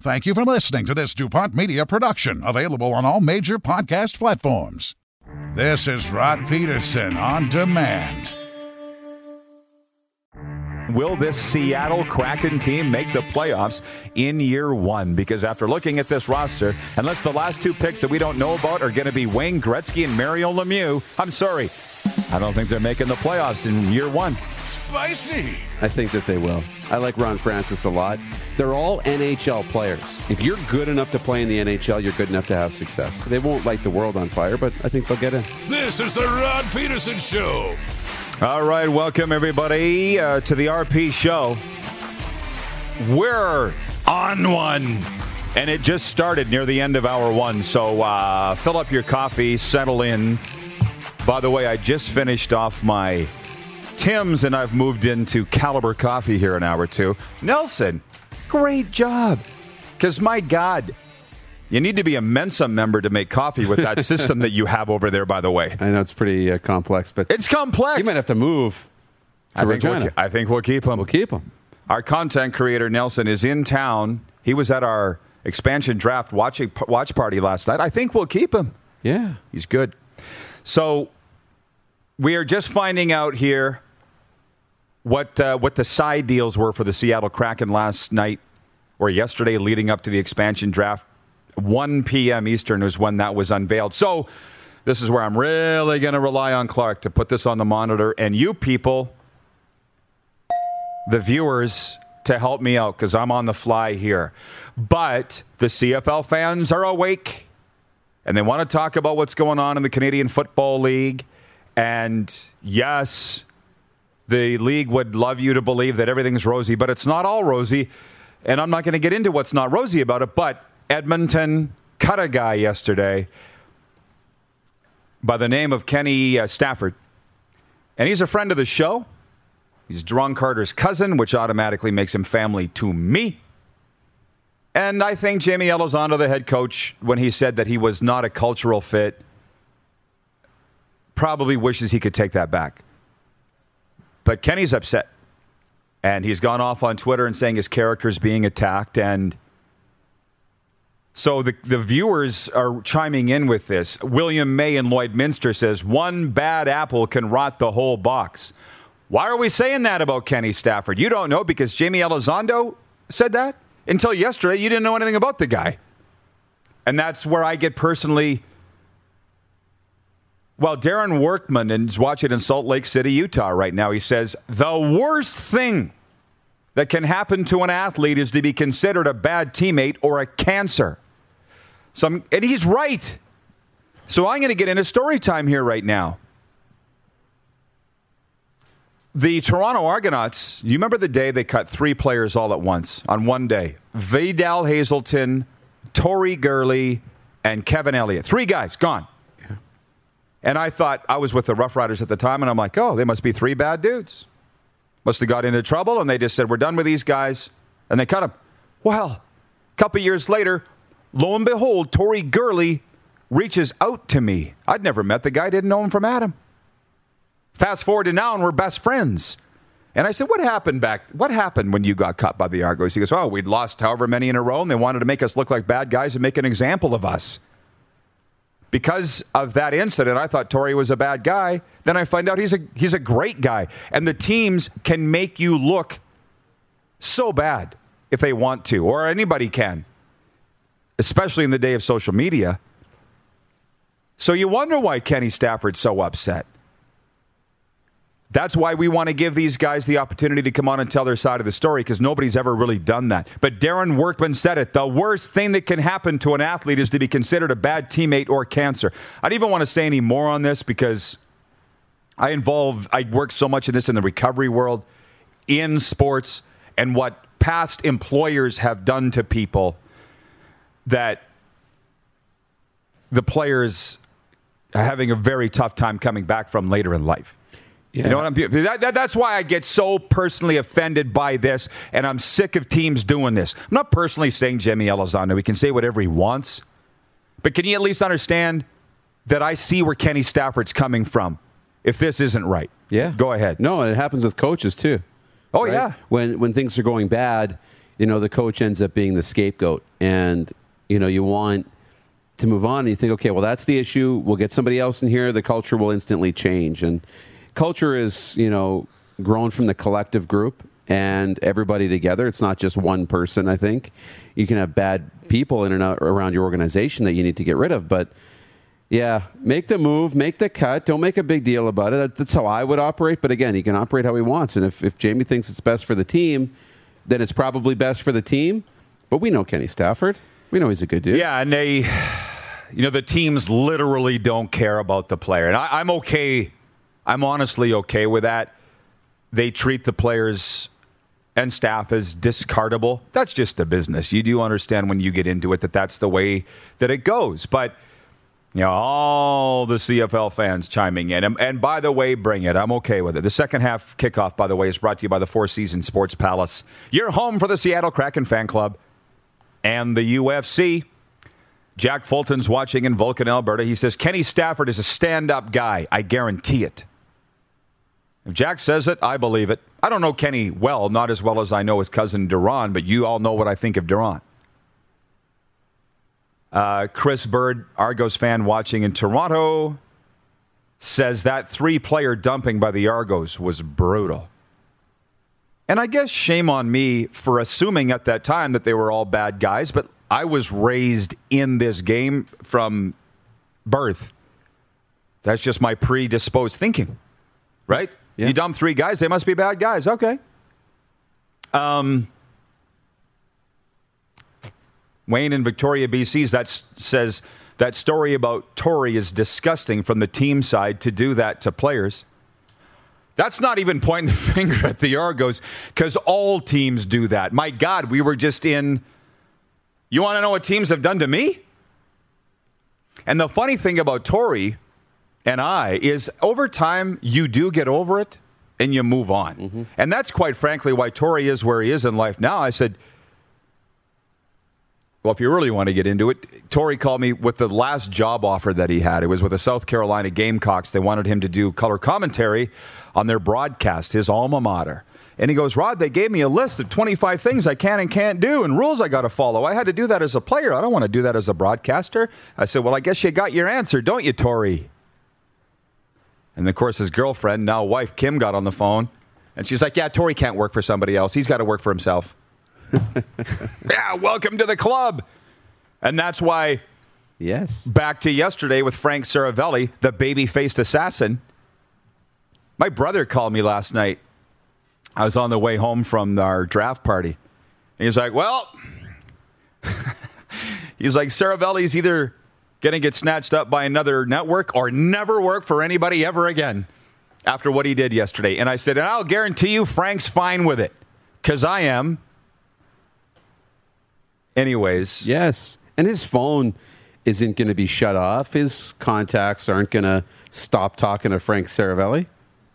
Thank you for listening to this DuPont Media production, available on all major podcast platforms. This is Rod Pedersen on demand. Will this Seattle Kraken team make the playoffs in year one? Because after looking at this roster, unless the last two picks that we don't know about are going to be Wayne Gretzky and Mario Lemieux, I'm sorry. I don't think they're making the playoffs in year one. Spicy! I think that they will. I like Ron Francis a lot. They're all NHL players. If you're good enough to play in the NHL, you're good enough to have success. They won't light the world on fire, but I think they'll get in. This is the Rod Pedersen Show. All right, welcome everybody uh, to the RP show. We're on one, and it just started near the end of hour one. So uh, fill up your coffee, settle in. By the way, I just finished off my Tim's, and I've moved into Caliber Coffee here an hour or two. Nelson, great job. Because my God, you need to be a Mensa member to make coffee with that system that you have over there. By the way, I know it's pretty uh, complex, but it's complex. you might have to move to I think, we'll, ke- I think we'll keep him. We'll keep them. Our content creator Nelson is in town. He was at our expansion draft watching watch party last night. I think we'll keep him. Yeah. He's good. So we are just finding out here what uh, what the side deals were for the Seattle Kraken last night or yesterday, leading up to the expansion draft. 1 p.m. Eastern was when that was unveiled. So this is where I'm really going to rely on Clark to put this on the monitor, and you people, the viewers, to help me out because I'm on the fly here. But the CFL fans are awake and they want to talk about what's going on in the Canadian Football League. And yes, the league would love you to believe that everything's rosy, but it's not all rosy. And I'm not going to get into what's not rosy about it, but Edmonton cut a guy yesterday by the name of Kenny uh, Stafford. And he's a friend of the show. He's Duron Carter's cousin, which automatically makes him family to me. And I think Jaime Elizondo, the head coach, when he said that he was not a cultural fit, probably wishes he could take that back. But Kenny's upset. And he's gone off on Twitter and saying his character is being attacked. And so the, the viewers are chiming in with this. William May and Lloydminster says, one bad apple can rot the whole box. Why are we saying that about Kenny Stafford? You don't know because Jaime Elizondo said that? Until yesterday, you didn't know anything about the guy. And that's where I get personally. Well, Darren Workman is watching in Salt Lake City, Utah right now. He says, the worst thing that can happen to an athlete is to be considered a bad teammate or a cancer. Some, and he's right. So I'm going to get into story time here right now. The Toronto Argonauts, you remember the day they cut three players all at once on one day? Vidal Hazelton, Tori Gurley, and Kevin Elliott. Three guys gone. And I thought I was with the Rough Riders at the time, and I'm like, oh, they must be three bad dudes. Must have got into trouble, and they just said, we're done with these guys, and they cut them. Well, a couple years later, lo and behold, Tori Gurley reaches out to me. I'd never met the guy, didn't know him from Adam. Fast forward to now, and we're best friends. And I said, What happened back? What happened when you got caught by the Argos? He goes, Oh, we'd lost however many in a row, and they wanted to make us look like bad guys and make an example of us. Because of that incident, I thought Tori was a bad guy. Then I find out he's a he's a great guy. And the teams can make you look so bad if they want to, or anybody can. Especially in the day of social media. So you wonder why Kenny Stafford's so upset. That's why we want to give these guys the opportunity to come on and tell their side of the story because nobody's ever really done that. But Darren Workman said it. The worst thing that can happen to an athlete is to be considered a bad teammate or cancer. I don't even want to say any more on this because I involve, I work so much in this in the recovery world, in sports, and what past employers have done to people that the players are having a very tough time coming back from later in life. Yeah. You know what I'm that, that, That's why I get so personally offended by this, and I'm sick of teams doing this. I'm not personally saying Jimmy Elizondo. He can say whatever he wants, but can you at least understand that I see where Kenny Stafford's coming from? If this isn't right, yeah, go ahead. No, and it happens with coaches too. Oh right? yeah, when when things are going bad, you know the coach ends up being the scapegoat, and you know you want to move on and you think, okay, well, that's the issue. We'll get somebody else in here. The culture will instantly change. And culture is, you know, grown from the collective group and everybody together. It's not just one person, I think. You can have bad people in and out around your organization that you need to get rid of. But yeah, make the move, make the cut. Don't make a big deal about it. That's how I would operate. But again, he can operate how he wants. And if, if Jaime thinks it's best for the team, then it's probably best for the team. But we know Kenny Stafford. We know he's a good dude. Yeah, and they, you know, the teams literally don't care about the player. And I, I'm okay I'm honestly okay with that. They treat the players and staff as discardable. That's just a business. You do understand when you get into it that that's the way that it goes. But you know, all the CFL fans chiming in. And, and, by the way, bring it. I'm okay with it. The second half kickoff, by the way, is brought to you by the Four Seasons Sports Palace. Your home for the Seattle Kraken fan club and the UFC. Jack Fulton's watching in Vulcan, Alberta. He says Kenny Stafford is a stand up guy. I guarantee it. If Jack says it, I believe it. I don't know Kenny well, not as well as I know his cousin Duron, but you all know what I think of Duron. Uh, Chris Bird, Argos fan watching in Toronto, says that three player dumping by the Argos was brutal. And I guess shame on me for assuming at that time that they were all bad guys, but I was raised in this game from birth. That's just my predisposed thinking, right? Yeah. You dump three guys, they must be bad guys. Okay. Um, Wayne in Victoria, BC, that says that story about Tori is disgusting from the team side to do that to players. That's not even pointing the finger at the Argos because all teams do that. My God, we were just in. You want to know what teams have done to me? And the funny thing about Tori and I is over time you do get over it and you move on. Mm-hmm. And that's quite frankly why Tori is where he is in life now. I said, well, if you really want to get into it, Tori called me with the last job offer that he had. It was with the South Carolina Gamecocks. They wanted him to do color commentary on their broadcast, his alma mater. And he goes, Rod, they gave me a list of 25 things I can and can't do and rules I got to follow. I had to do that as a player. I don't want to do that as a broadcaster. I said, Well, I guess you got your answer, don't you, Tori? And of course, his girlfriend, now wife, Kim, got on the phone. And she's like, Yeah, Tori can't work for somebody else. He's got to work for himself. yeah, welcome to the club. And that's why, yes, back to yesterday with Frank Seravalli, the baby faced assassin. My brother called me last night. I was on the way home from our draft party. And he's like, Well, he's like, Seravalli's either going to get snatched up by another network or never work for anybody ever again after what he did yesterday. And I said, and I'll guarantee you Frank's fine with it because I am. Anyways. Yes. And his phone isn't going to be shut off. His contacts aren't going to stop talking to Frank Seravalli.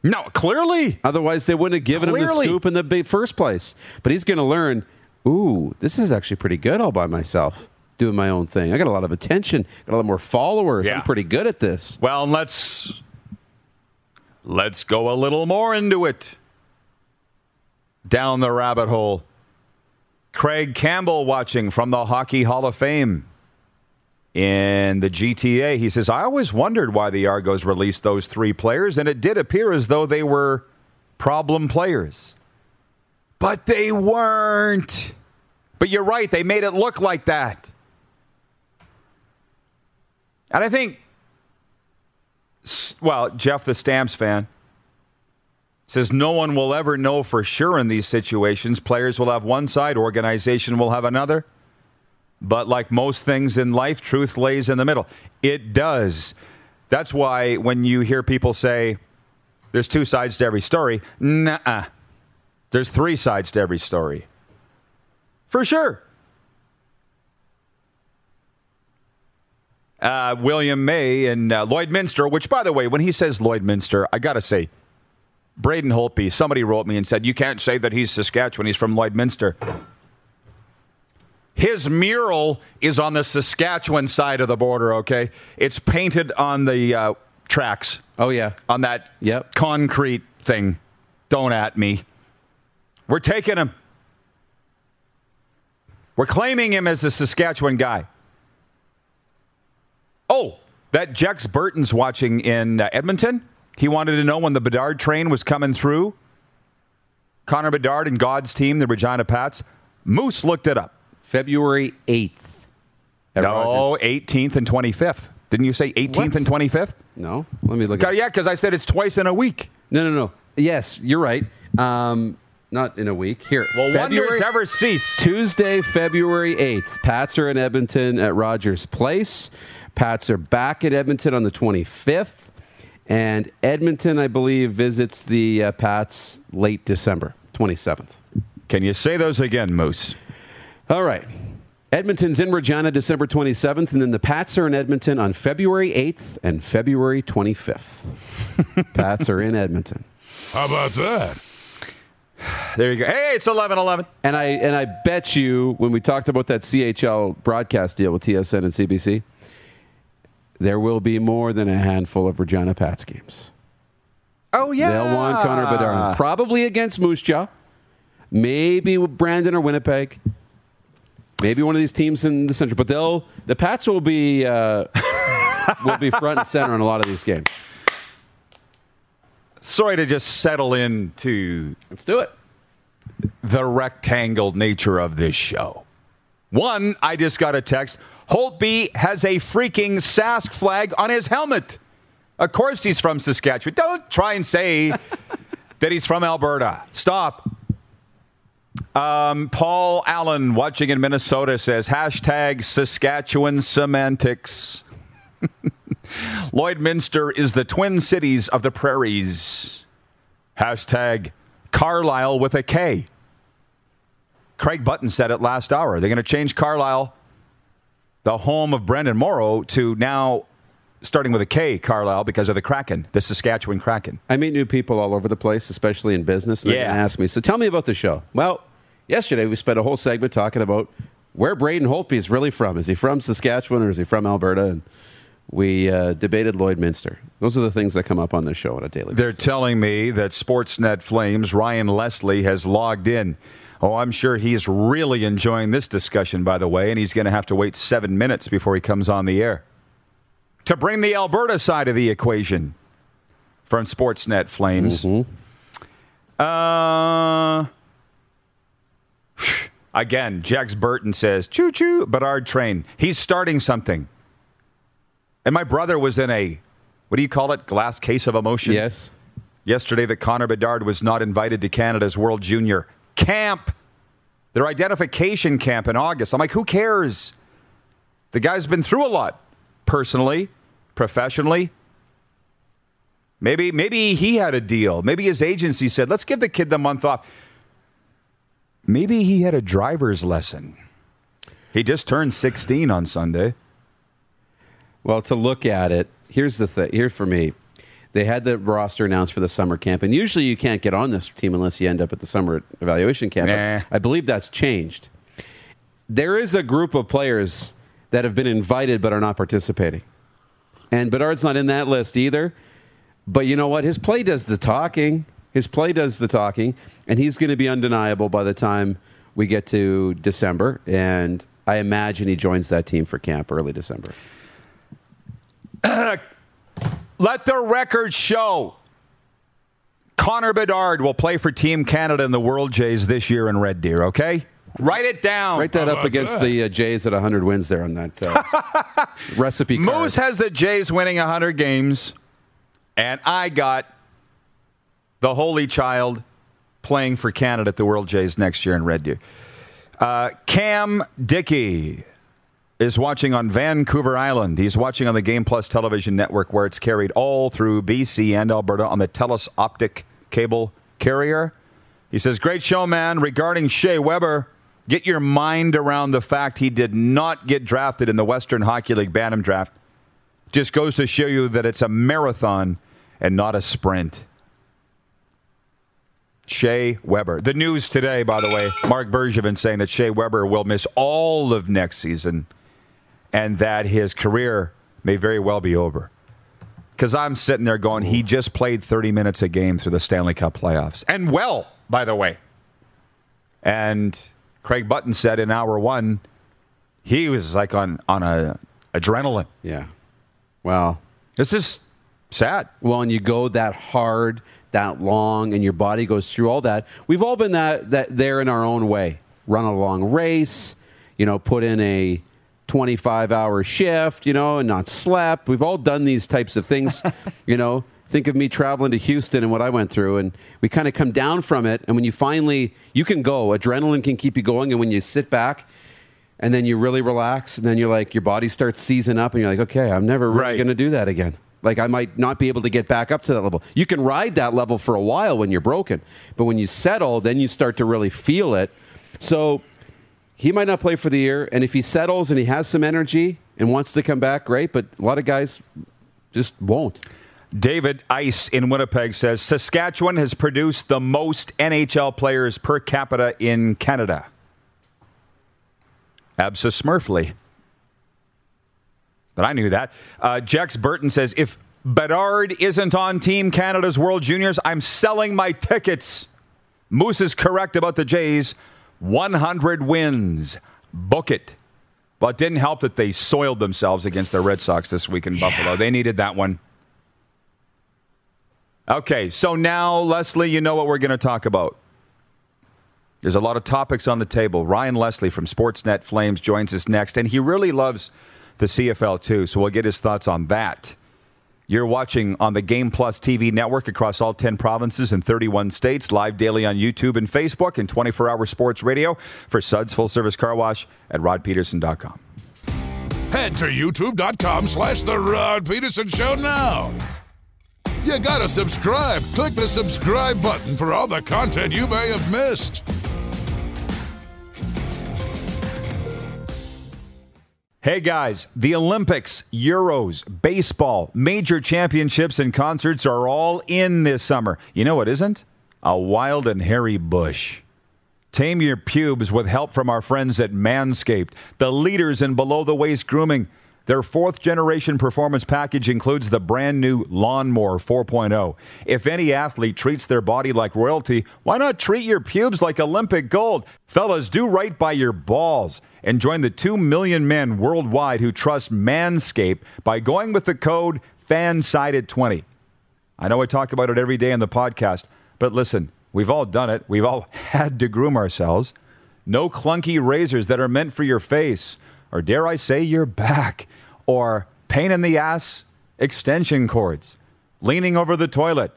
No, clearly. Otherwise, they wouldn't have given clearly. him the scoop in the first place. But he's going to learn Ooh, this is actually pretty good all by myself, doing my own thing. I got a lot of attention, got a lot more followers. Yeah. I'm pretty good at this. Well, let's let's go a little more into it. Down the rabbit hole. Craig Campbell watching from the Hockey Hall of Fame in the GTA. He says, I always wondered why the Argos released those three players, and it did appear as though they were problem players. But they weren't. But you're right, they made it look like that. And I think, well, Jeff, the Stamps fan, says no one will ever know for sure in these situations. Players will have one side, organization will have another. But like most things in life, truth lays in the middle. It does. That's why when you hear people say there's two sides to every story, nah, there's three sides to every story. For sure. Uh, William May and uh, Lloydminster, which, by the way, when he says Lloydminster, I got to say, Braden Holtby, somebody wrote me and said, You can't say that he's Saskatchewan, he's from Lloydminster. His mural is on the Saskatchewan side of the border, okay? It's painted on the uh, tracks, Oh, yeah. on that Yep. s- concrete thing. Don't at me. We're taking him. We're claiming him as a Saskatchewan guy. Oh, that Jex Burton's watching in uh, Edmonton. He wanted to know when the Bedard train was coming through. Connor Bedard and God's team, the Regina Pats. Moose looked it up. February 8th. at No, Rogers. 18th and 25th. Didn't you say 18th What? and 25th? No? Let me look at Yeah, because I said it's twice in a week. No, no, no. Yes, you're right. Um, not in a week. Here. Well, February, wonders ever cease. Tuesday, February 8th. Pats are in Edmonton at Rogers Place. Pats are back at Edmonton on the 25th. And Edmonton, I believe, visits the uh, Pats late December, 27th. Can you say those again, Moose? All right. Edmonton's in Regina December 27th, and then the Pats are in Edmonton on February 8th and February 25th. Pats are in Edmonton. How about that? There you go. Hey, it's 11 11. And I and I bet you when we talked about that CHL broadcast deal with TSN and CBC, there will be more than a handful of Regina Pats games. Oh, yeah. They'll want Connor Bedard, probably against Moose Jaw, maybe with Brandon or Winnipeg, maybe one of these teams in the central. But they'll the Pats will be uh, will be front and center in a lot of these games. Sorry to just settle into Let's do it. the rectangle nature of this show. One, I just got a text. Holtby has a freaking Sask flag on his helmet. Of course he's from Saskatchewan. Don't try and say that he's from Alberta. Stop. Um, Paul Allen, watching in Minnesota, says hashtag Saskatchewan semantics. Lloydminster is the Twin Cities of the Prairies. Hashtag Carlisle with a K. Craig Button said it last hour. They're going to change Carlisle, the home of Brenden Morrow, to now starting with a K, Carlisle, because of the Kraken, the Saskatchewan Kraken. I meet new people all over the place, especially in business. And they're Yeah. to ask me, so tell me about the show. Well, yesterday we spent a whole segment talking about where Braden Holtby is really from. Is he from Saskatchewan or is he from Alberta? And we uh, debated Lloydminster. Those are the things that come up on this show on a daily They're basis. telling me that Sportsnet Flames, Ryan Leslie, has logged in. Oh, I'm sure he's really enjoying this discussion, by the way, and he's going to have to wait seven minutes before he comes on the air. To bring the Alberta side of the equation from Sportsnet Flames. Uh, again, Jax Burton says, choo choo, Bedard train. He's starting something. And my brother was in a, what do you call it? Glass case of emotion? yes. yesterday that Connor Bedard was not invited to Canada's World Junior camp, their identification camp in August. I'm like, who cares? The guy's been through a lot, personally, professionally. Maybe, maybe he had a deal. Maybe his agency said, let's give the kid the month off. Maybe he had a driver's lesson. He just turned 16 on Sunday. Well, to look at it, here's the thing. Here for me, they had the roster announced for the summer camp, and usually you can't get on this team unless you end up at the summer evaluation camp. Nah. I believe that's changed. there is a group of players that have been invited but are not participating. And Bedard's not in that list either. But you know what? His play does the talking. His play does the talking, and he's going to be undeniable by the time we get to December. And I imagine he joins that team for camp early December. Let the record show Connor Bedard will play for Team Canada in the World Jays this year in Red Deer, okay? Write it down. Write that How up against that? the uh, Jays at 100 wins there on that uh, recipe card. Moose has the Jays winning 100 games, and I got the Holy Child playing for Canada at the World Jays next year in Red Deer. Uh, Cam Dickey is watching on Vancouver Island. He's watching on the Game Plus television network where it's carried all through BC and Alberta on the TELUS Optik cable carrier. He says, Great show, man. Regarding Shea Weber, get your mind around the fact he did not get drafted in the Western Hockey League Bantam draft. Just goes to show you that it's a marathon and not a sprint. Shea Weber. The news today, by the way, Marc Bergevin saying that Shea Weber will miss all of next season and that his career may very well be over. Because I'm sitting there going, he just played 30 minutes a game through the Stanley Cup playoffs. And well, by the way. And Craig Button said in hour one, he was like on, on a adrenaline. Yeah. Wow. This is sad. Well, and you go that hard, that long, and your body goes through all that. We've all been that, that there in our own way. Run a long race, you know, put in a 25 hour shift, you know, and not slept. We've all done these types of things, you know. Think of me traveling to Houston and what I went through, and we kind of come down from it. And when you finally, you can go, adrenaline can keep you going. And when you sit back and then you really relax, and then you're like, your body starts seizing up, and you're like, okay, I'm never really Right. going to do that again. Like I might not be able to get back up to that level. You can ride that level for a while when you're broken, but when you settle, then you start to really feel it. So he might not play for the year, and if he settles and he has some energy and wants to come back, great. But a lot of guys just won't. David Ice in Winnipeg says Saskatchewan has produced the most NHL players per capita in Canada. Absa Smurfly. But I knew that. Uh, Jex Burton says if Bedard isn't on Team Canada's World Juniors, I'm selling my tickets. Moose is correct about the Jays. 100 wins. Book it. Well, it didn't help that they soiled themselves against the Red Sox this week in Buffalo. They needed that one. Okay, so now, Leslie, you know what we're going to talk about. There's a lot of topics on the table. Ryan Leslie from Sportsnet Flames joins us next, and he really loves the CFL too, so we'll get his thoughts on that. You're watching on the Game Plus TV network across all 10 provinces and 31 states, live daily on YouTube and Facebook, and 24 hour sports radio for Suds Full Service Car Wash at rodpeterson.com. Head to youtube.com slash The Rod Pedersen Show now. You gotta subscribe. Click the subscribe button for all the content you may have missed. Hey guys, the Olympics, Euros, baseball, major championships, and concerts are all in this summer. You know what isn't? A wild and hairy bush. Tame your pubes with help from our friends at Manscaped, the leaders in below the waist grooming. Their fourth generation performance package includes the brand new Lawnmower 4.0. If any athlete treats their body like royalty, why not treat your pubes like Olympic gold? Fellas, do right by your balls and join the 2 million men worldwide who trust Manscaped by going with the code FANSIDED20. I know I talk about it every day on the podcast, but listen, we've all done it. We've all had to groom ourselves. No clunky razors that are meant for your face, or dare I say, your back, or pain in the ass extension cords, leaning over the toilet.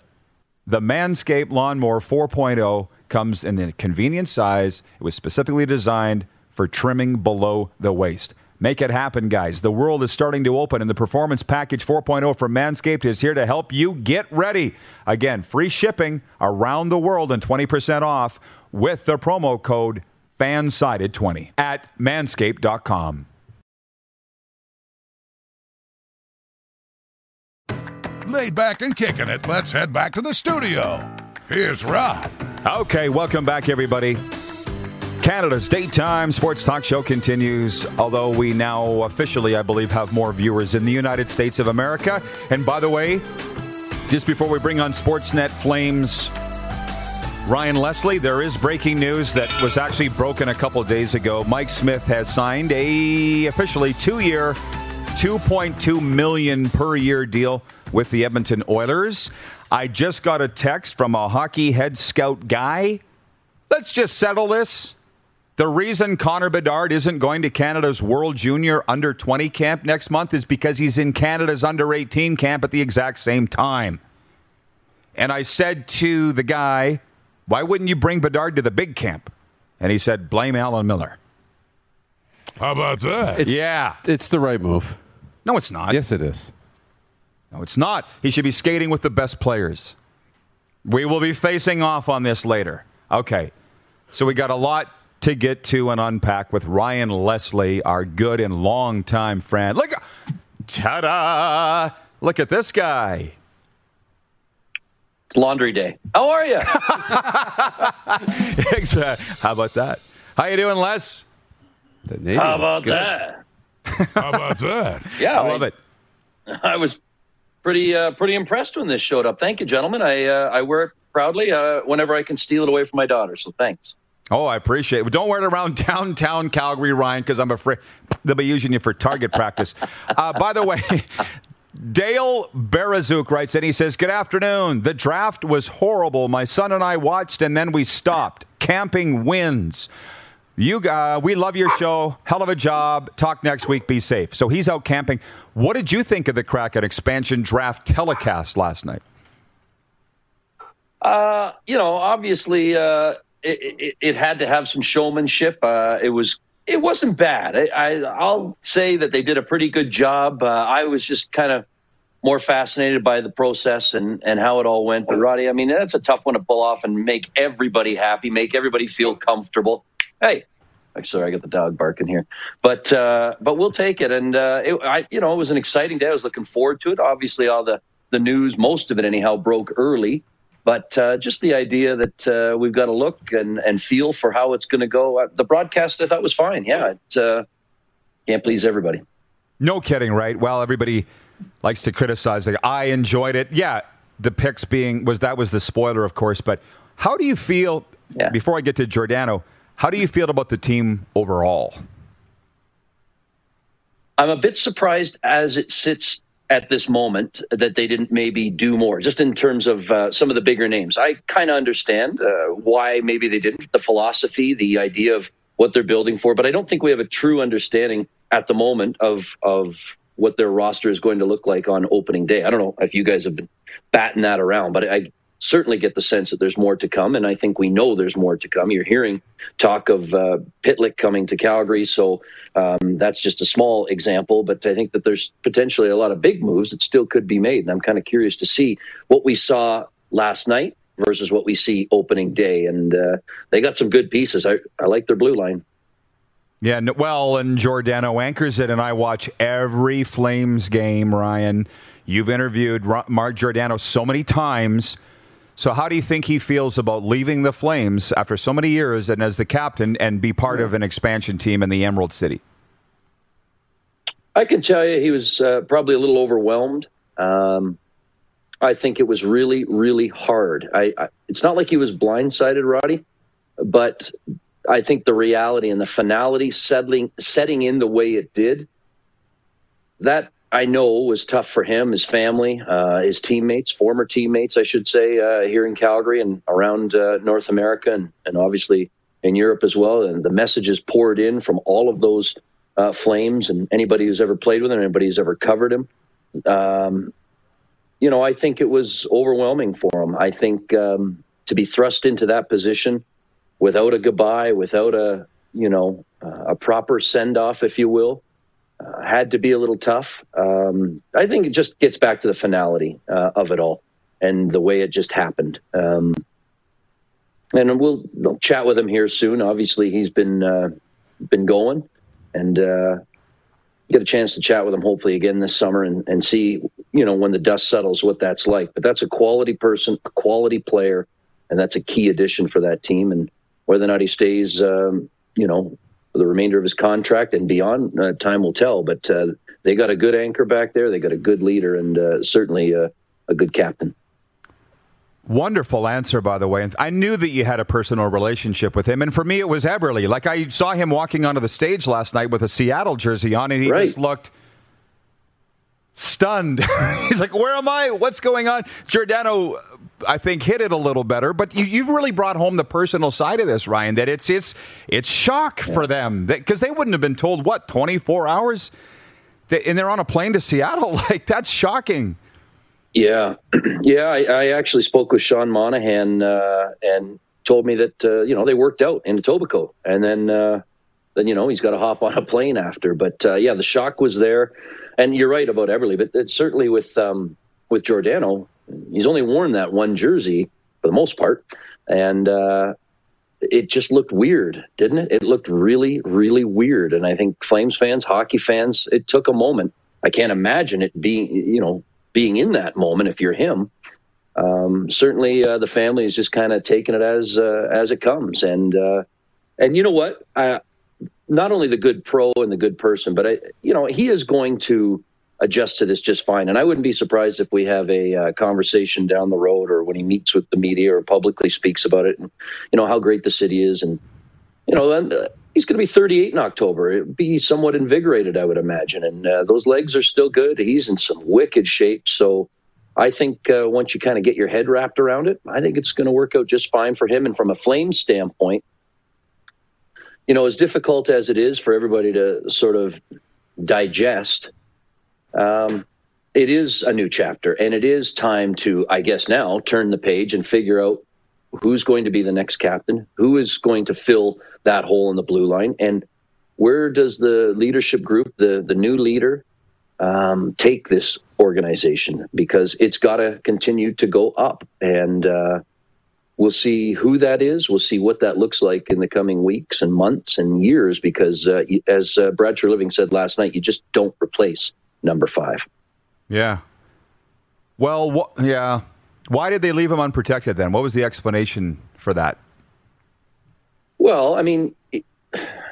The Manscaped Lawnmower 4.0 comes in a convenient size. It was specifically designed for trimming below the waist. Make it happen, guys. The world is starting to open, and the Performance Package 4.0 from Manscaped is here to help you get ready. Again, free shipping around the world and 20% off with the promo code FANSIDED20 at manscaped.com. Laid back and kicking it, let's head back to the studio. Here's Rod. Okay, welcome back, everybody. Canada's daytime sports talk show continues, although we now officially, I believe, have more viewers in the United States of America. And by the way, just before we bring on Sportsnet Flames Ryan Leslie, there is breaking news that was actually broken a couple days ago. Mike Smith has signed a officially two-year, 2.2 million per year deal with the Edmonton Oilers. I just got a text from a hockey head scout guy. Let's just settle this. The reason Connor Bedard isn't going to Canada's World Junior Under 20 camp next month is because he's in Canada's Under 18 camp at the exact same time. And I said to the guy, why wouldn't you bring Bedard to the big camp? And he said, blame Alan Miller. How about that? It's, yeah. It's the right move. No, it's not. Yes, it is. No, it's not. He should be skating with the best players. We will be facing off on this later. Okay. So we got a lot to get to and unpack with Ryan Leslie, our good and long-time friend. Look, ta-da! Look at this guy. It's laundry day. How are you? How about that? How you doing, Les? The name How is about good. that? How about that? Yeah, I love it. I was pretty uh, pretty impressed when this showed up. Thank you, gentlemen. I uh, I wear it proudly uh, whenever I can steal it away from my daughter. So thanks. Oh, I appreciate it. But don't wear it around downtown Calgary, Ryan, because I'm afraid they'll be using you for target practice. Uh, by the way, Dale Berazuk writes in. He says, Good afternoon. The draft was horrible. My son and I watched and then we stopped. Camping wins. You, uh, we love your show. Hell of a job. Talk next week. Be safe. So he's out camping. What did you think of the Kraken expansion draft telecast last night? Uh, you know, obviously, uh, it, it, it had to have some showmanship. Uh, it was it wasn't bad. I, I I'll say that they did a pretty good job. Uh, I was just kind of more fascinated by the process and and how it all went. But Roddy, I mean, that's a tough one to pull off and make everybody happy, make everybody feel comfortable. Hey. I'm sorry, I got the dog barking here, but uh, but we'll take it. And uh, it, I, you know, it was an exciting day. I was looking forward to it. Obviously, all the the news, most of it anyhow, broke early. But uh, just the idea that uh, we've got to look and, and feel for how it's going to go. Uh, the broadcast I thought was fine. Yeah, it uh, can't please everybody. No kidding, right? Well, everybody likes to criticize. Like, I enjoyed it. Yeah, the picks being was that was the spoiler, of course. But how do you feel? Yeah. Before I get to Giordano, how do you feel about the team overall? I'm a bit surprised as it sits at this moment that they didn't maybe do more, just in terms of uh, some of the bigger names. I kind of understand uh, why maybe they didn't, the philosophy, the idea of what they're building for, but I don't think we have a true understanding at the moment of of what their roster is going to look like on opening day. I don't know if you guys have been batting that around, but I certainly get the sense that there's more to come, and I think we know there's more to come. You're hearing talk of uh, Pitlick coming to Calgary, so um, that's just a small example, but I think that there's potentially a lot of big moves that still could be made, and I'm kind of curious to see what we saw last night versus what we see opening day, and uh, they got some good pieces. I, I like their blue line. Yeah, well, and Giordano anchors it, and I watch every Flames game. Ryan, you've interviewed Mark Giordano so many times. So, how do you think he feels about leaving the Flames after so many years and as the captain and be part of an expansion team in the Emerald City? I can tell you he was uh, probably a little overwhelmed. Um, I think it was really, really hard. I, I, it's not like he was blindsided, Roddy, but I think the reality and the finality settling, setting in the way it did, that I know was tough for him, his family, uh, his teammates, former teammates, I should say, uh, here in Calgary and around uh, North America and, and obviously in Europe as well. And the messages poured in from all of those uh, Flames and anybody who's ever played with him, anybody who's ever covered him. Um, you know, I think it was overwhelming for him. I think um, to be thrust into that position without a goodbye, without a you know uh, a proper send off, if you will, uh, had to be a little tough. Um, I think it just gets back to the finality uh, of it all and the way it just happened. Um, and we'll, we'll chat with him here soon. Obviously, he's been uh, been going, and uh, get a chance to chat with him hopefully again this summer and, and see you know when the dust settles what that's like. But that's a quality person, a quality player, and that's a key addition for that team. And whether or not he stays um, you know, the remainder of his contract and beyond, uh, time will tell. But uh, they got a good anchor back there. They got a good leader and uh, certainly a, a good captain. Wonderful answer, by the way. And I knew that you had a personal relationship with him, and for me, it was Eberle. Like I saw him walking onto the stage last night with a Seattle jersey on, and he right. just looked stunned. He's like, "Where am I? What's going on?" Giordano, I think, hit it a little better, but you, have really brought home the personal side of this, Ryan. That it's it's it's shock yeah. for them because they wouldn't have been told what twenty four hours, and they're on a plane to Seattle. Like that's shocking. Yeah, yeah. I, I, actually spoke with Sean Monahan uh, and told me that uh, you know they worked out in Etobicoke, and then uh, then you know he's got to hop on a plane after. But uh, yeah, the shock was there, and you're right about Eberle. but it's certainly with um, with Giordano, he's only worn that one jersey for the most part, and uh, it just looked weird, didn't it? It looked really, really weird, and I think Flames fans, hockey fans, it took a moment. I can't imagine it being, you know, being in that moment if you're him. Um, certainly, uh, the family is just kind of taking it as uh, as it comes, and uh, and you know what? I, not only the good pro and the good person, but I, you know, he is going to adjust to this just fine. And I wouldn't be surprised if we have a uh, conversation down the road, or when he meets with the media or publicly speaks about it, and you know how great the city is, and you know, uh, he's going to be 38 in October. It'd be somewhat invigorated, I would imagine. And uh, those legs are still good. He's in some wicked shape. So I think uh, once you kind of get your head wrapped around it, I think it's going to work out just fine for him. And from a flame standpoint, you know, as difficult as it is for everybody to sort of digest, um, it is a new chapter. And it is time to, I guess, now turn the page and figure out who's going to be the next captain, who is going to fill that hole in the blue line, and where does the leadership group, the the new leader, um, take this organization? Because it's got to continue to go up, and uh, we'll see who that is. We'll see what that looks like in the coming weeks and months and years. Because uh, as uh, Brad Treliving said last night, you just don't replace number five. Yeah. Well, wh- yeah. Why did they leave him unprotected then? What was the explanation for that? Well, I mean,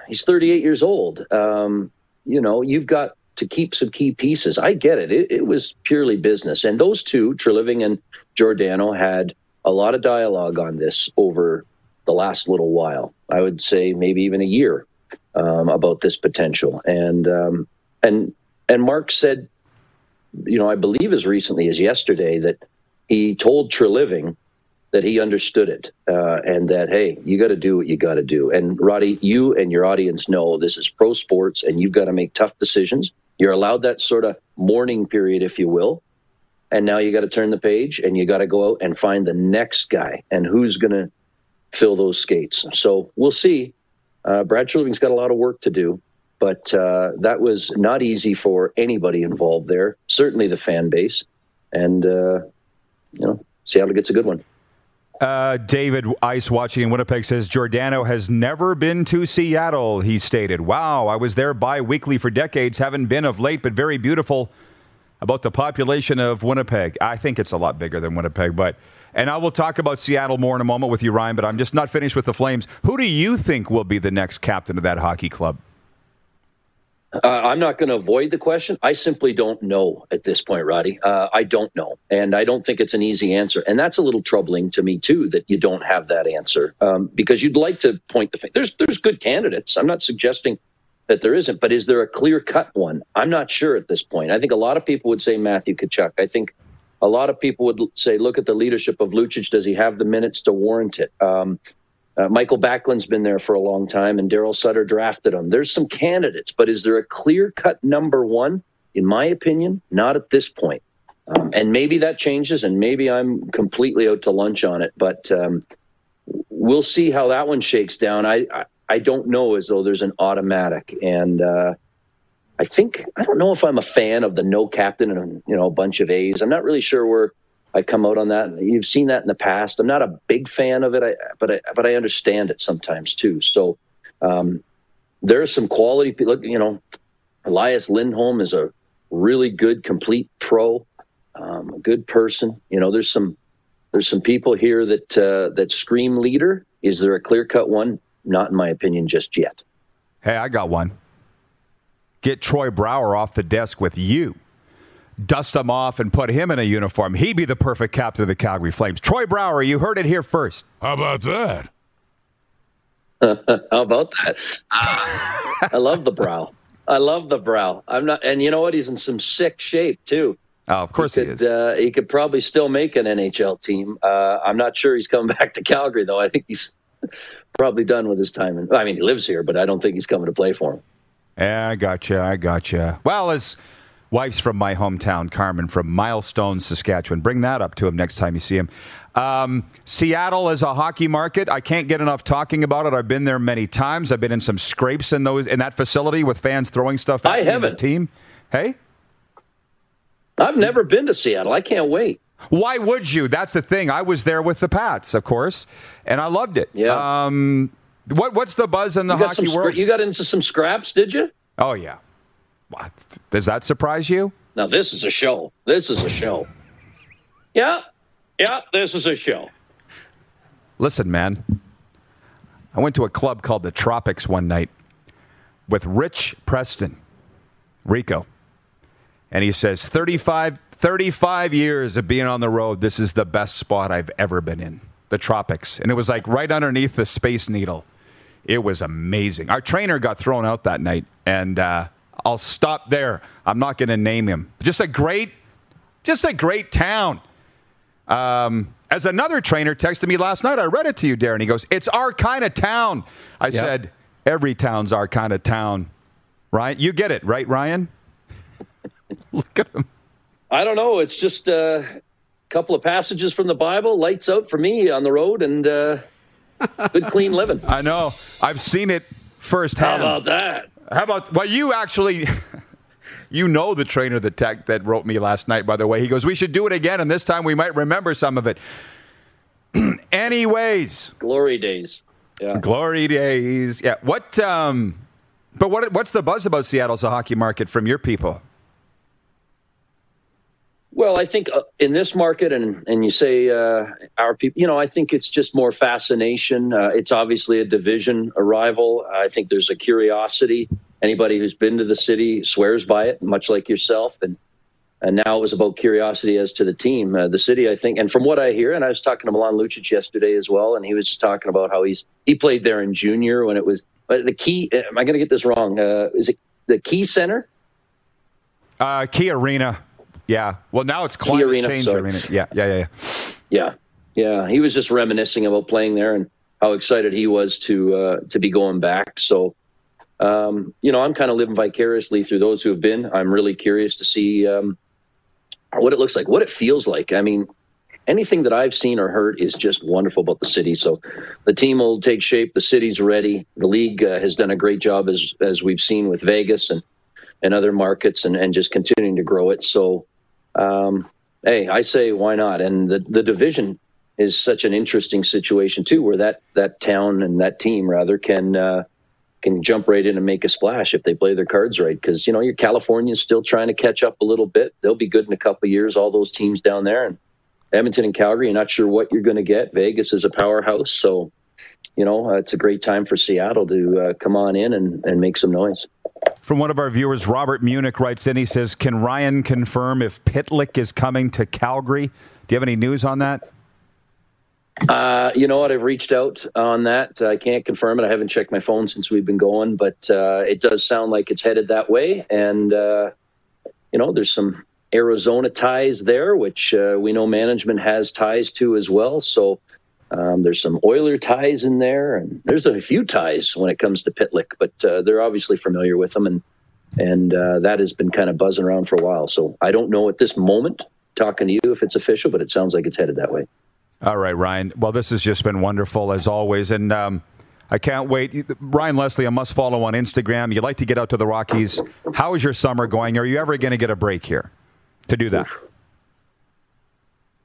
he's 38 years old. Um, you know, you've got to keep some key pieces. I get it. it. It, was purely business. And those two, Treliving and Giordano, had a lot of dialogue on this over the last little while. I would say maybe even a year um, about this potential. And um, and and Mark said, you know, I believe as recently as yesterday that he told Treliving that he understood it uh, and that hey, you got to do what you got to do. And Roddy, you and your audience know this is pro sports, and you've got to make tough decisions. You're allowed that sort of mourning period, if you will, and now you got to turn the page and you got to go out and find the next guy and who's going to fill those skates. So we'll see. Uh, Brad Treliving's got a lot of work to do, but uh, that was not easy for anybody involved there. Certainly the fan base, and uh, you know, Seattle gets a good one. Uh, David Ice watching in Winnipeg says Giordano has never been to Seattle. He stated, "Wow, I was there bi-weekly for decades. Haven't been of late, but very beautiful." About the population of Winnipeg, I think it's a lot bigger than Winnipeg, but and I will talk about Seattle more in a moment with you, Ryan. But I'm just not finished with the Flames. Who do you think will be the next captain of that hockey club? Uh, I'm not going to avoid the question. I simply don't know at this point, Roddy. Uh, I don't know. And I don't think it's an easy answer. And that's a little troubling to me, too, that you don't have that answer um, because you'd like to point the finger. There's, there's good candidates. I'm not suggesting that there isn't, but is there a clear cut one? I'm not sure at this point. I think a lot of people would say Matthew Tkachuk. I think a lot of people would say, look at the leadership of Lucic. Does he have the minutes to warrant it? Um, uh, Mikael Backlund's been there for a long time, and Daryl Sutter drafted him. There's some candidates, but is there a clear cut number one? In my opinion, not at this point. Um, and maybe that changes, and maybe I'm completely out to lunch on it. But um, we'll see how that one shakes down. I, I, I don't know as though there's an automatic, and uh, I think I don't know if I'm a fan of the no captain and you know a bunch of A's. I'm not really sure where I come out on that. You've seen that in the past. I'm not a big fan of it, I, but I, but I understand it sometimes too. So um, there are some quality people. You know, Elias Lindholm is a really good, complete pro, um, a good person. You know, there's some there's some people here that uh, that scream leader. Is there a clear cut one? not in my opinion just yet. Hey, I got one. Get Troy Brouwer off the desk with you. Dust him off and put him in a uniform. He'd be the perfect captain of the Calgary Flames. Troy Brouwer, you heard it here first. How about that? How about that? Ah, I love the brow. I love the brow. I'm not, and you know what? He's in some sick shape too. Oh, of course he, he could, is. Uh, he could probably still make an NHL team. Uh, I'm not sure he's coming back to Calgary though. I think he's probably done with his time. In, I mean, he lives here, but I don't think he's coming to play for him. Yeah, I gotcha. I gotcha. Well, as wife's from my hometown, Carmen from Milestone, Saskatchewan. Bring that up to him next time you see him. Um, Seattle is a hockey market. I can't get enough talking about it. I've been there many times. I've been in some scrapes in those in that facility with fans throwing stuff at I haven't. the team. Hey, I've never been to Seattle. I can't wait. why would you? That's the thing. I was there with the Pats, of course, and I loved it. Yeah. Um, what what's the buzz in the hockey scra- world? you got into some scraps, did you? oh yeah. What? Does that surprise you? Now this is a show. This is a show. Yeah, yeah, this is a show. Listen, man. I went to a club called the Tropics one night with Rich Preston, Rico. And he says, 35, 35 years of being on the road, this is the best spot I've ever been in. The Tropics. And it was like right underneath the Space Needle. It was amazing. Our trainer got thrown out that night, and uh, I'll stop there. I'm not going to name him. Just a great, just a great town. Um, as another trainer texted me last night, I read it to you, Darren. He goes, "It's our kind of town." I said, "Every town's our kind of town." Right? You get it, right, Ryan? Look at him. I don't know. It's just uh, a couple of passages from the Bible. Lights out for me on the road, and uh, good clean living. I know. I've seen it firsthand. How about that? How about well, you actually you know the trainer that tech that wrote me last night, by the way. He goes, We should do it again, and this time we might remember some of it. Anyways, Glory days. Yeah. glory days. Yeah. What um but what what's the buzz about Seattle's hockey market from your people? Well, I think uh, in this market, and and you say uh, our people, you know, I think it's just more fascination. Uh, it's obviously a division, a rival. I think there's a curiosity. Anybody who's been to the city swears by it, much like yourself. And and now it was about curiosity as to the team, uh, the city. I think, and from what I hear, and I was talking to Milan Lucic yesterday as well, and he was just talking about how he's he played there in junior when it was. But the key, am I going to get this wrong? Uh, is it the Key Center? Uh Key Arena. Yeah. Well now it's climate Arena, change sorry. arena. Yeah, yeah, yeah, yeah. Yeah, yeah. He was just reminiscing about playing there and how excited he was to uh, to be going back. So, um, you know, I'm kind of living vicariously through those who have been. I'm really curious to see um, what it looks like, what it feels like. I mean, anything that I've seen or heard is just wonderful about the city. So, the team will take shape. The city's ready. The league uh, has done a great job as as we've seen with Vegas and and other markets, and and just continuing to grow it. So. Um, hey, I say why not? And the the division is such an interesting situation too, where that that town and that team rather can uh, can jump right in and make a splash if they play their cards right. Because you know your California's still trying to catch up a little bit. They'll be good in a couple of years. All those teams down there and Edmonton and Calgary. You're not sure what you're going to get. Vegas is a powerhouse, so you know uh, it's a great time for Seattle to uh, come on in and, and make some noise. From one of our viewers, Robert Munich writes in. He says, "Can Ryan confirm if Pitlick is coming to Calgary? Do you have any news on that?" Uh, you know what? I've reached out on that. I can't confirm it. I haven't checked my phone since we've been going, but uh, it does sound like it's headed that way. And uh, you know, there's some Arizona ties there, which uh, we know management has ties to as well. So um, there's some Oiler ties in there, and there's a few ties when it comes to Pitlick. But uh, they're obviously familiar with them, and and uh, that has been kind of buzzing around for a while. So I don't know at this moment, talking to you, if it's official, but it sounds like it's headed that way. All right, Ryan. Well, this has just been wonderful as always, and um, I can't wait. Ryan Leslie, I must follow on Instagram. You like to get out to the Rockies. How is your summer going? Are you ever going to get a break here to do that?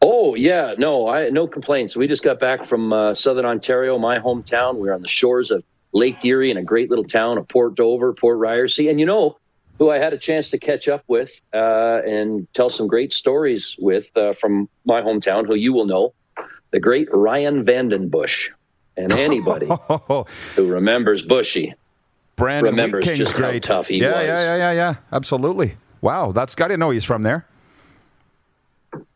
Oh yeah, no, I no complaints. We just got back from uh, Southern Ontario, my hometown. We were on the shores of Lake Erie in a great little town of Port Dover, Port Ryerse, and you know who I had a chance to catch up with uh, and tell some great stories with uh, from my hometown, who you will know, the great Ryan VandenBussche. and anybody who remembers Bushy Brandon remembers Wheat King's just how tough he yeah, was. Yeah, yeah, yeah, yeah. Absolutely. Wow, that's I didn't know he's from there.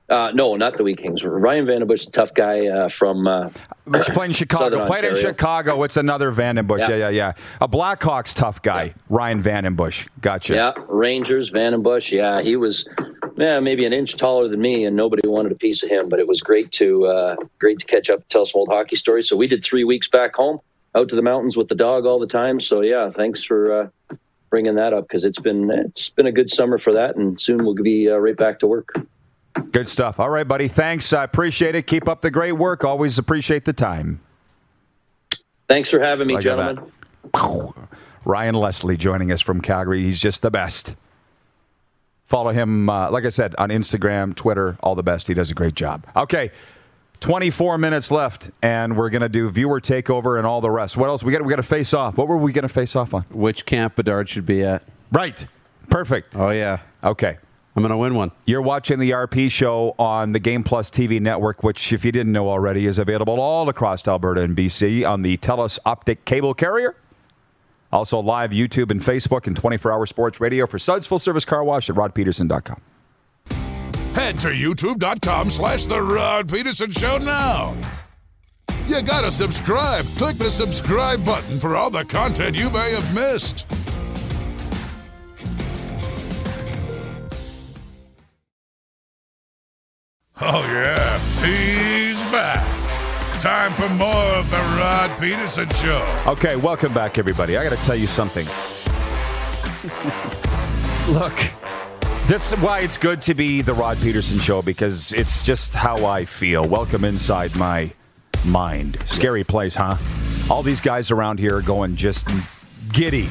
Uh, no, not the Wheat Kings. Ryan VandenBussche, tough guy uh, from. Uh, He's playing in Chicago. Southern Played in Chicago. It's another VandenBussche. Yeah, Yeah. yeah, yeah. A Blackhawks tough guy, Ryan VandenBussche. Gotcha. yeah, Rangers, VandenBussche. Yeah, he was, yeah, maybe an inch taller than me, and nobody wanted a piece of him. But it was great to uh, great to catch up, and tell some old hockey stories. So we did three weeks back home, out to the mountains with the dog all the time. So yeah, thanks for uh, bringing that up because it's been it's been a good summer for that, and soon we'll be uh, right back to work. Good stuff. All right, buddy. Thanks. I appreciate it. Keep up the great work. Always appreciate the time. Thanks for having me, Look at that. gentlemen. Ryan Leslie joining us from Calgary. He's just the best. Follow him, uh, like I said, on Instagram, Twitter, all the best. He does a great job. Okay, 24 minutes left, and we're going to do viewer takeover and all the rest. What else? We got we got to face off. What were we going to face off on? Which camp Bedard should be at? Right. Perfect. Oh yeah, Okay. I'm gonna win one. You're watching the RP show on the Game Plus TV network, which, if you didn't know already, is available all across Alberta and BC on the TELUS Optik cable carrier. Also, live YouTube and Facebook and 24 hour sports radio for Suds Full Service Car Wash at rodpedersen.com. Head to youtube.com slash The Rod Pedersen Show now. You gotta subscribe. Click the subscribe button for all the content you may have missed. Oh, yeah, he's back. Time for more of The Rod Pedersen Show. Okay, welcome back, everybody. I got to tell you something. Look, this is why it's good to be the Rod Pedersen Show because it's just how I feel. Welcome inside my mind. Scary place, huh? All these guys around here are going just giddy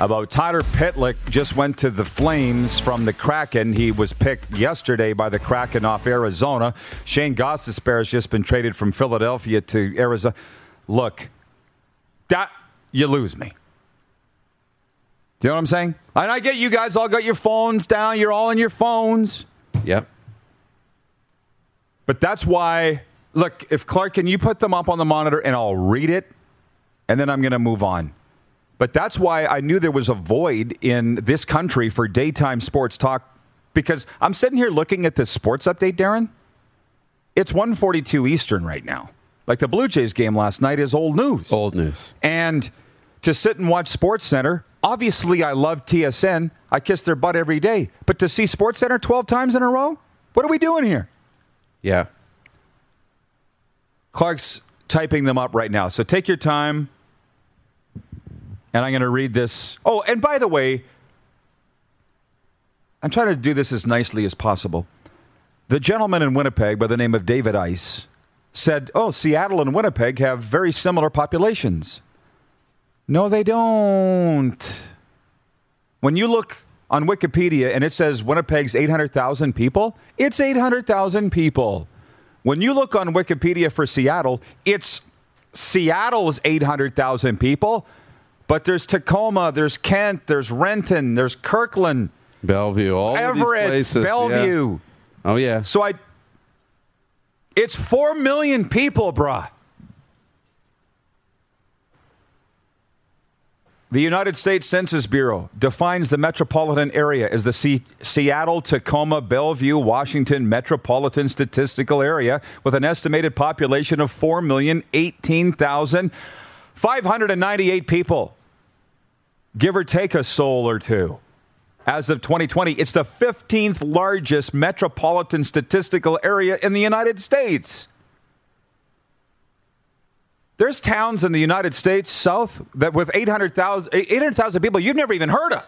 about Tyler Pitlick just went to the Flames from the Kraken. He was picked yesterday by the Kraken off Arizona. Shane Gostisbehere has just been traded from Philadelphia to Arizona. Look, that you lose me. Do you know what I'm saying? And I get you guys all got your phones down. You're all on your phones. Yep. But that's why, look, if Clark, can you put them up on the monitor and I'll read it and then I'm going to move on. But that's why I knew there was a void in this country for daytime sports talk because I'm sitting here looking at this sports update, Darren. It's 142 Eastern right now. Like the Blue Jays game last night is old news. Old news. And to sit and watch Sports Center, obviously I love TSN. I kiss their butt every day. But to see Sports Center 12 times in a row? What are we doing here? Yeah. Clark's typing them up right now. So take your time. And I'm going to read this. Oh, and by the way, I'm trying to do this as nicely as possible. The gentleman in Winnipeg by the name of David Ice said, Oh, Seattle and Winnipeg have very similar populations. No, they don't. When you look on Wikipedia and it says Winnipeg's 800,000 people, it's 800,000 people. When you look on Wikipedia for Seattle, it's Seattle's 800,000 people, but there's Tacoma, there's Kent, there's Renton, there's Kirkland, Bellevue. All Everett, places. yeah. Bellevue. Oh yeah. So I, it's 4 million people, bruh. The United States Census Bureau defines the metropolitan area as the Se- Seattle, Tacoma, Bellevue, Washington metropolitan statistical area with an estimated population of 4,018,598 people, give or take a soul or two. As of 2020, it's the 15th largest metropolitan statistical area in the United States. There's towns in the United States south that with 800,000 800,000 people you've never even heard of.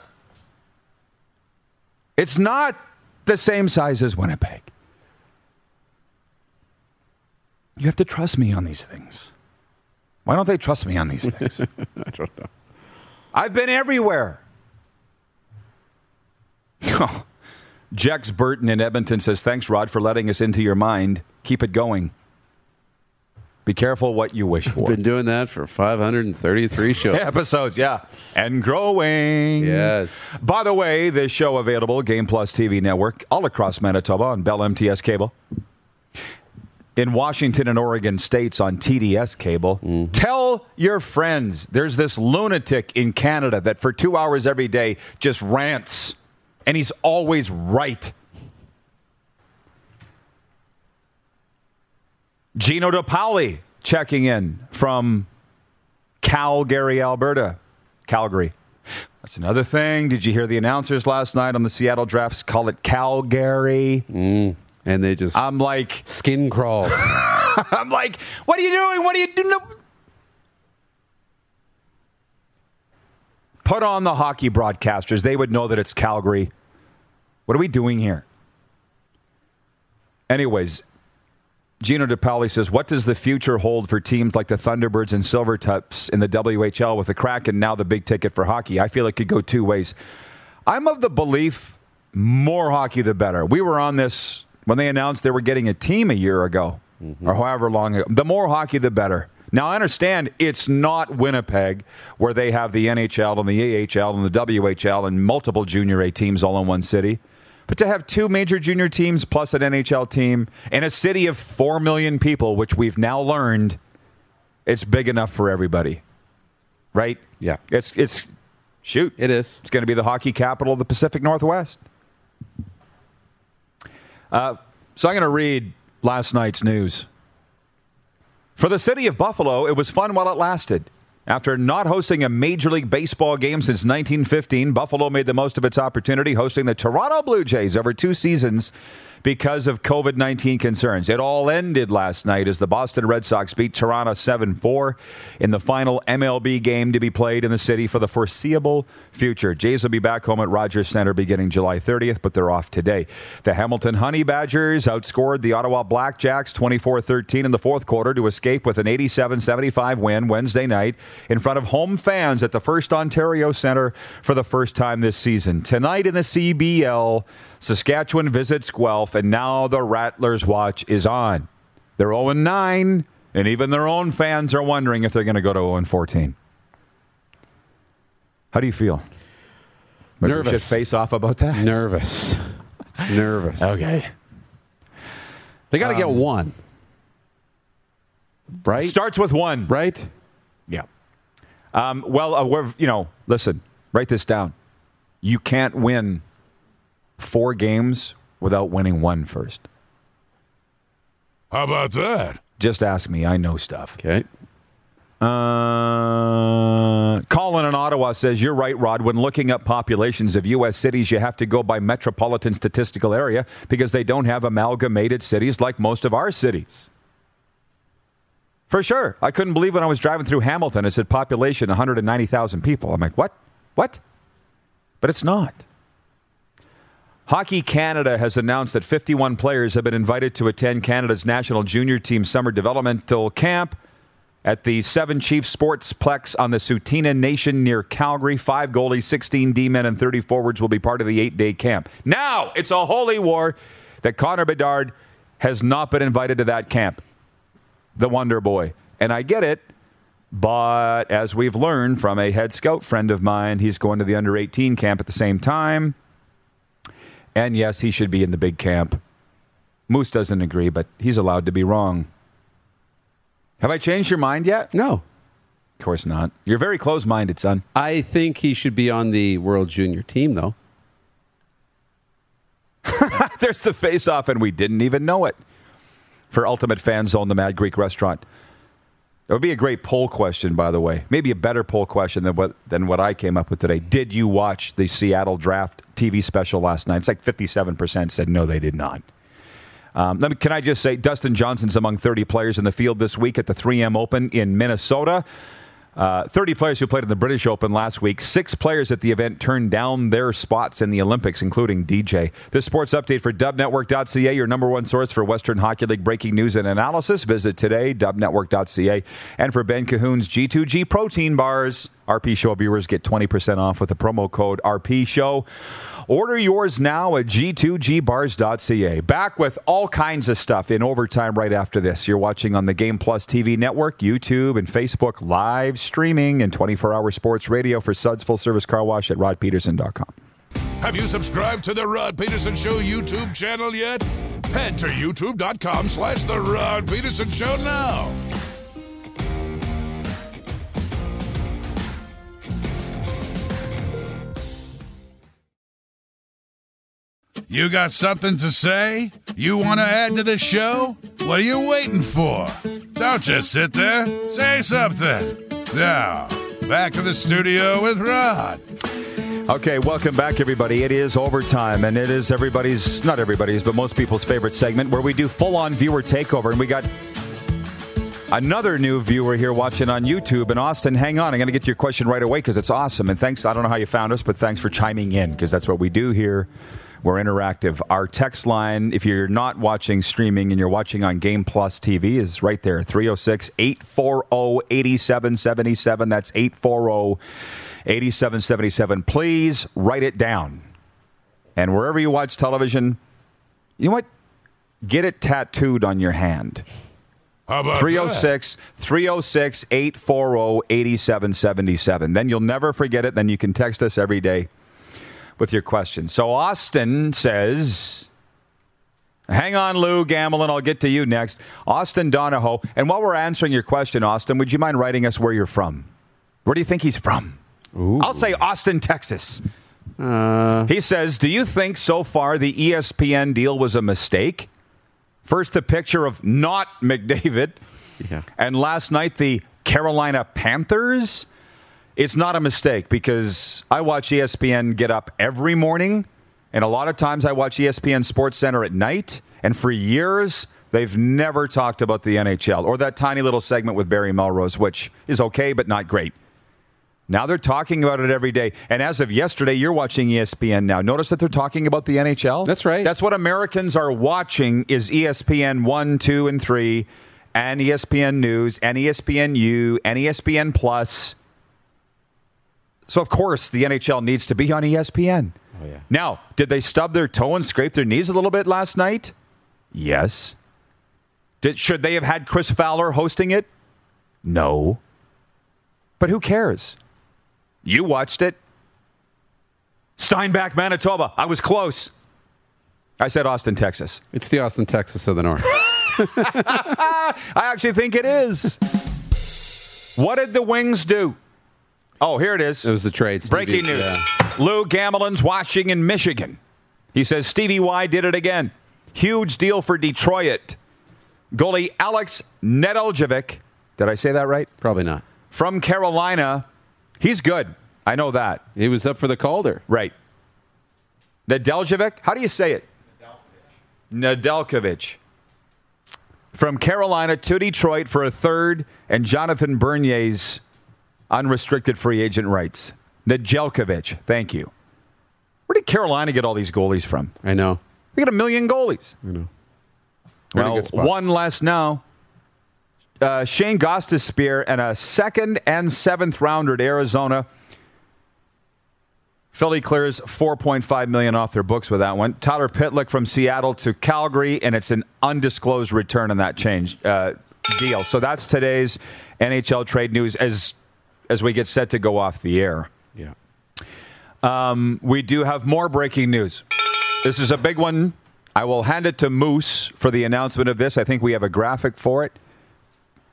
It's not the same size as Winnipeg. You have to trust me on these things. Why don't they trust me on these things? I don't know. I've been everywhere. Jex Burton in Edmonton says, Thanks, Rod, for letting us into your mind. Keep it going. Be careful what you wish for. Been doing that for 533 shows. Episodes, yeah. And growing. Yes. By the way, this show available, Game Plus TV Network, all across Manitoba on Bell MTS cable. In Washington and Oregon states on TDS cable. Mm-hmm. Tell your friends there's this lunatic in Canada that for two hours every day just rants, and he's always right. Gino DePauli checking in from Calgary, Alberta. Calgary. That's another thing. Did you hear the announcers last night on the Seattle Drafts call it Calgary? And they just I'm like, skin crawls. I'm like, what are you doing? What are you doing? Put on the hockey broadcasters. They would know that it's Calgary. What are we doing here? Anyways, Gino DePauli says, What does the future hold for teams like the Thunderbirds and Silvertips in the WHL with the Kraken now the big ticket for hockey? I feel it could go two ways. I'm of the belief more hockey the better. We were on this when they announced they were getting a team a year ago mm-hmm. or however long ago. The more hockey the better. Now, I understand it's not Winnipeg where they have the NHL and the AHL and the WHL and multiple junior A teams all in one city. But to have two major junior teams plus an NHL team in a city of 4 million people, which we've now learned, it's big enough for everybody. Right? Yeah. It's, it's, shoot. it is. It's going to be the hockey capital of the Pacific Northwest. Uh, so I'm going to read last night's news. For the city of Buffalo, it was fun while it lasted. After not hosting a Major League Baseball game since 1915, Buffalo made the most of its opportunity hosting the Toronto Blue Jays over two seasons because of COVID 19 concerns. It all ended last night as the Boston Red Sox beat Toronto 7 4 in the final MLB game to be played in the city for the foreseeable future. Jays will be back home at Rogers Center beginning July 30th, but they're off today. The Hamilton Honey Badgers outscored the Ottawa Blackjacks 24 13 in the fourth quarter to escape with an 87 75 win Wednesday night in front of home fans at the First Ontario Center for the first time this season. Tonight in the CBL, Saskatchewan visits Guelph, and now the Rattlers' watch is on. They're 0 9, and even their own fans are wondering if they're going to go to 0 14. How do you feel? Maybe we Nervous. should face off about that. Nervous. Nervous. Okay. They got to get um, one. Right? Starts with one. right? Yeah. Um, well, uh, we're, you know, listen, write this down. You can't win four games without winning one first. How about that? Just ask me. I know stuff. Okay. Uh, Colin in Ottawa says, You're right, Rod. When looking up populations of U.S. cities, you have to go by metropolitan statistical area because they don't have amalgamated cities like most of our cities. For sure. I couldn't believe when I was driving through Hamilton, it said population 190,000 people. I'm like, What? What? But it's not. Hockey Canada has announced that 51 players have been invited to attend Canada's national junior team summer developmental camp at the Seven Chiefs Sportsplex on the Tsuut'ina Nation near Calgary. Five goalies, 16 D men, and 30 forwards will be part of the eight day camp. Now, it's a holy war that Connor Bedard has not been invited to that camp, the Wonder Boy. And I get it, but as we've learned from a head scout friend of mine, he's going to the under 18 camp at the same time. And yes, he should be in the big camp. Moose doesn't agree, but he's allowed to be wrong. Have I changed your mind yet? No. Of course not. You're very close minded, son. I think he should be on the World Junior team, though. There's the face off, and we didn't even know it. For Ultimate Fan Zone, the Mad Greek restaurant. It would be a great poll question, by the way. Maybe a better poll question than what than what I came up with today. Did you watch the Seattle Draft TV special last night? It's like 57% said no, they did not. Um, me, can I just say, Dustin Johnson's among 30 players in the field this week at the 3M Open in Minnesota. Uh, 30 players who played in the British Open last week. Six players at the event turned down their spots in the Olympics, including DJ. This sports update for dubnetwork.ca, your number one source for Western Hockey League breaking news and analysis. Visit today, dubnetwork.ca. And for Ben Cahoon's G2G protein bars, RP Show viewers get 20% off with the promo code RP Show. Order yours now at g2gbars.ca. Back with all kinds of stuff in overtime right after this. You're watching on the Game Plus TV network, YouTube, and Facebook live streaming and 24 hour sports radio for Suds Full Service Car Wash at rodpedersen.com. Have you subscribed to the Rod Pedersen Show YouTube channel yet? Head to youtube.com slash the Rod Pedersen Show now. You got something to say? You want to add to the show? What are you waiting for? Don't just sit there. Say something. Now, back to the studio with Rod. Okay, welcome back, everybody. It is overtime, and it is everybody's, not everybody's, but most people's favorite segment where we do full on viewer takeover. And we got another new viewer here watching on YouTube. And Austin, hang on. I'm going to get to your question right away because it's awesome. And thanks. I don't know how you found us, but thanks for chiming in because that's what we do here. We're interactive. Our text line, if you're not watching streaming and you're watching on Game Plus TV, is right there 306 840 8777. That's 840 8777. Please write it down. And wherever you watch television, you know what? Get it tattooed on your hand. How about 306 306 840 8777. Then you'll never forget it. Then you can text us every day with your question. So Austin says, Hang on, Lou Gamelin. I'll get to you next. Austin Donahoe. And while we're answering your question, Austin, would you mind writing us where you're from? Where do you think he's from? I'll say Austin, Texas. Uh. he says, Do you think so far the ESPN deal was a mistake? First, the picture of not McDavid. Yeah. And last night, the Carolina Panthers. It's not a mistake because I watch ESPN get up every morning, and a lot of times I watch ESPN Sports Center at night. And for years, they've never talked about the NHL or that tiny little segment with Barry Melrose, which is okay, but not great. Now they're talking about it every day. And as of yesterday, you're watching ESPN now. Notice that they're talking about the NHL. That's right. That's what Americans are watching is ESPN 1, 2, and 3, and ESPN News, and ESPN U, and ESPN Plus. So, of course, the NHL needs to be on ESPN. Oh, yeah. Now, did they stub their toe and scrape their knees a little bit last night? Yes. Did, should they have had Chris Fowler hosting it? No. But who cares? You watched it. Steinbach, Manitoba. I was close. I said Austin, Texas. It's the Austin, Texas of the North. I actually think it is. what did the Wings do? Oh, here it is. It was the trade. Stevie. Breaking news. Yeah. Lou Gamelin's watching in Michigan. He says Stevie Y did it again. Huge deal for Detroit. Goalie Alex Nedeljkovic. Did I say that right? Probably not. From Carolina. He's good. I know that. He was up for the Calder. Right. Nedeljkovic? How do you say it? Nedeljkovic. From Carolina to Detroit for a third and Jonathan Bernier's unrestricted free agent rights. Nedeljkovic. Thank you. Where did Carolina get all these goalies from? I know. They got a million goalies. We're Well, one less now. Uh, Shane Gostisbehere and a second and seventh rounder at Arizona. Philly clears 4.5 million off their books with that one. Tyler Pitlick from Seattle to Calgary, and it's an undisclosed return on that change uh, deal. So that's today's NHL trade news as as we get set to go off the air. Yeah. We do have more breaking news. This is a big one. I will hand it to Moose for the announcement of this. I think we have a graphic for it.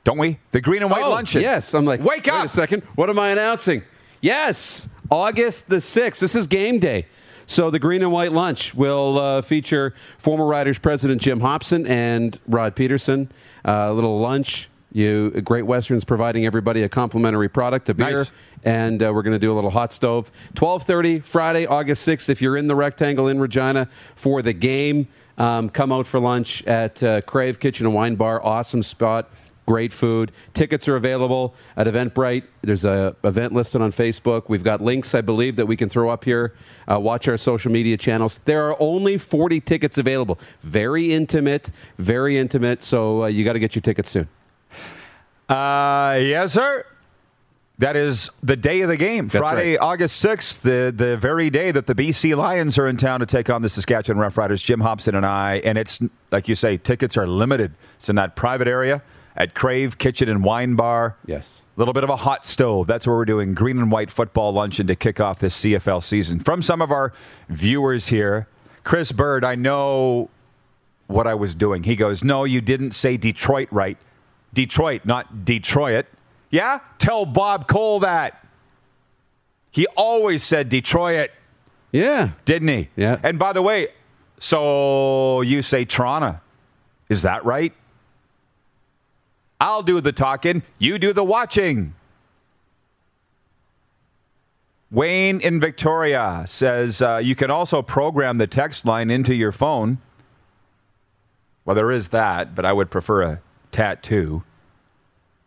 Don't we? The green and white oh, luncheon. Yes. I'm like, wake wait up. a second. What am I announcing? Yes. August the 6th. This is game day. So the green and white lunch will uh, feature former Riders president Jim Hobson and Rod Pedersen. Uh, a little lunch. You Great Westerns providing everybody a complimentary product, a beer, Nice. and uh, we're going to do a little hot stove. Twelve thirty Friday, August sixth. If you're in the rectangle in Regina for the game, um, come out for lunch at uh, Crave Kitchen and Wine Bar. Awesome spot. Great food. Tickets are available at Eventbrite. There's a event listed on Facebook. We've got links, I believe, that we can throw up here. Uh, watch our social media channels. There are only 40 tickets available. Very intimate, very intimate. So uh, you got to get your tickets soon. Uh, yes, sir. That is the day of the game, That's Friday, right. August 6th, the, the very day that the BC Lions are in town to take on the Saskatchewan Roughriders, Jim Hobson and I. And it's, like you say, tickets are limited. It's in that private area at Crave Kitchen and Wine Bar. Yes. A little bit of a hot stove. That's where we're doing green and white football luncheon to kick off this CFL season. From some of our viewers here, Chris Bird, I know what I was doing. He goes, No, you didn't say Detroit right. Detroit, not Detroit. Yeah? Tell Bob Cole that. He always said Detroit, Yeah. didn't he? Yeah. And by the way, so you say Toronto. Is that right? I'll do the talking, you do the watching. Wayne in Victoria says uh, you can also program the text line into your phone. Well, there is that, but I would prefer a tattoo.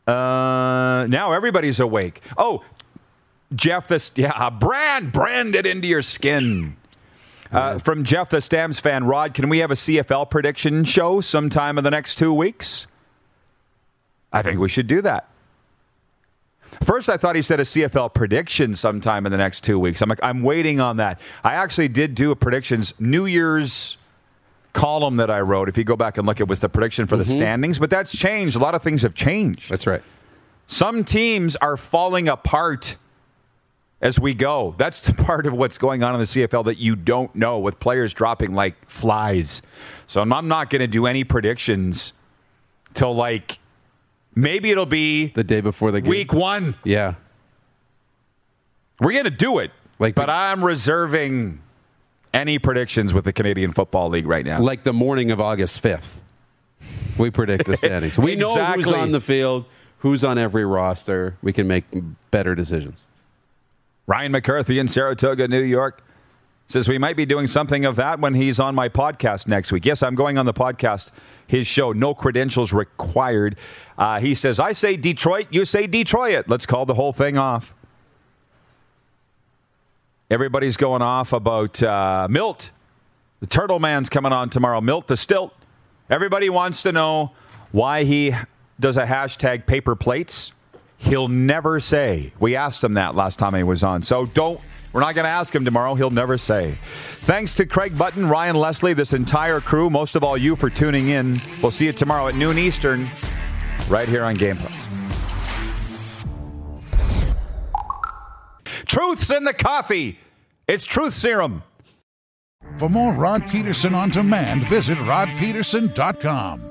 Uh, now everybody's awake. Oh, Jeff, this yeah, brand brand it into your skin. Uh, from Jeff, the Stamps fan, Rod, can we have a CFL prediction show sometime in the next two weeks? I think we should do that. First, I thought he said a CFL prediction sometime in the next two weeks. I'm like, I'm waiting on that. I actually did do a predictions New Year's column that I wrote. If you go back and look, it was the prediction for the mm-hmm. standings, but that's changed. A lot of things have changed. That's right. Some teams are falling apart as we go. That's the part of what's going on in the CFL that you don't know with players dropping like flies. So I'm not going to do any predictions till like maybe it'll be The day before the game. week one. Yeah. We're going to do it. Like but the- I'm reserving any predictions with the Canadian Football League right now. Like the morning of August 5th. We predict the standings. We know who's on the field, who's on every roster. We can make better decisions. Ryan McCarthy in Saratoga, New York says we might be doing something of that when he's on my podcast next week. Yes, I'm going on the podcast, his show, no credentials required. Uh, he says, I say Detroit, you say Detroit. Let's call the whole thing off. Everybody's going off about uh, Milt. The Turtle Man's coming on tomorrow. Milt the Stilt. Everybody wants to know why he does a hashtag paper plates. He'll never say. We asked him that last time he was on. So don't, we're not going to ask him tomorrow. He'll never say. Thanks to Craig Button, Ryan Leslie, this entire crew, most of all you for tuning in. We'll see you tomorrow at noon Eastern, right here on Game Plus. Truth's in the coffee. It's Truth Serum. For more Rod Pedersen on demand, visit rodpedersen.com.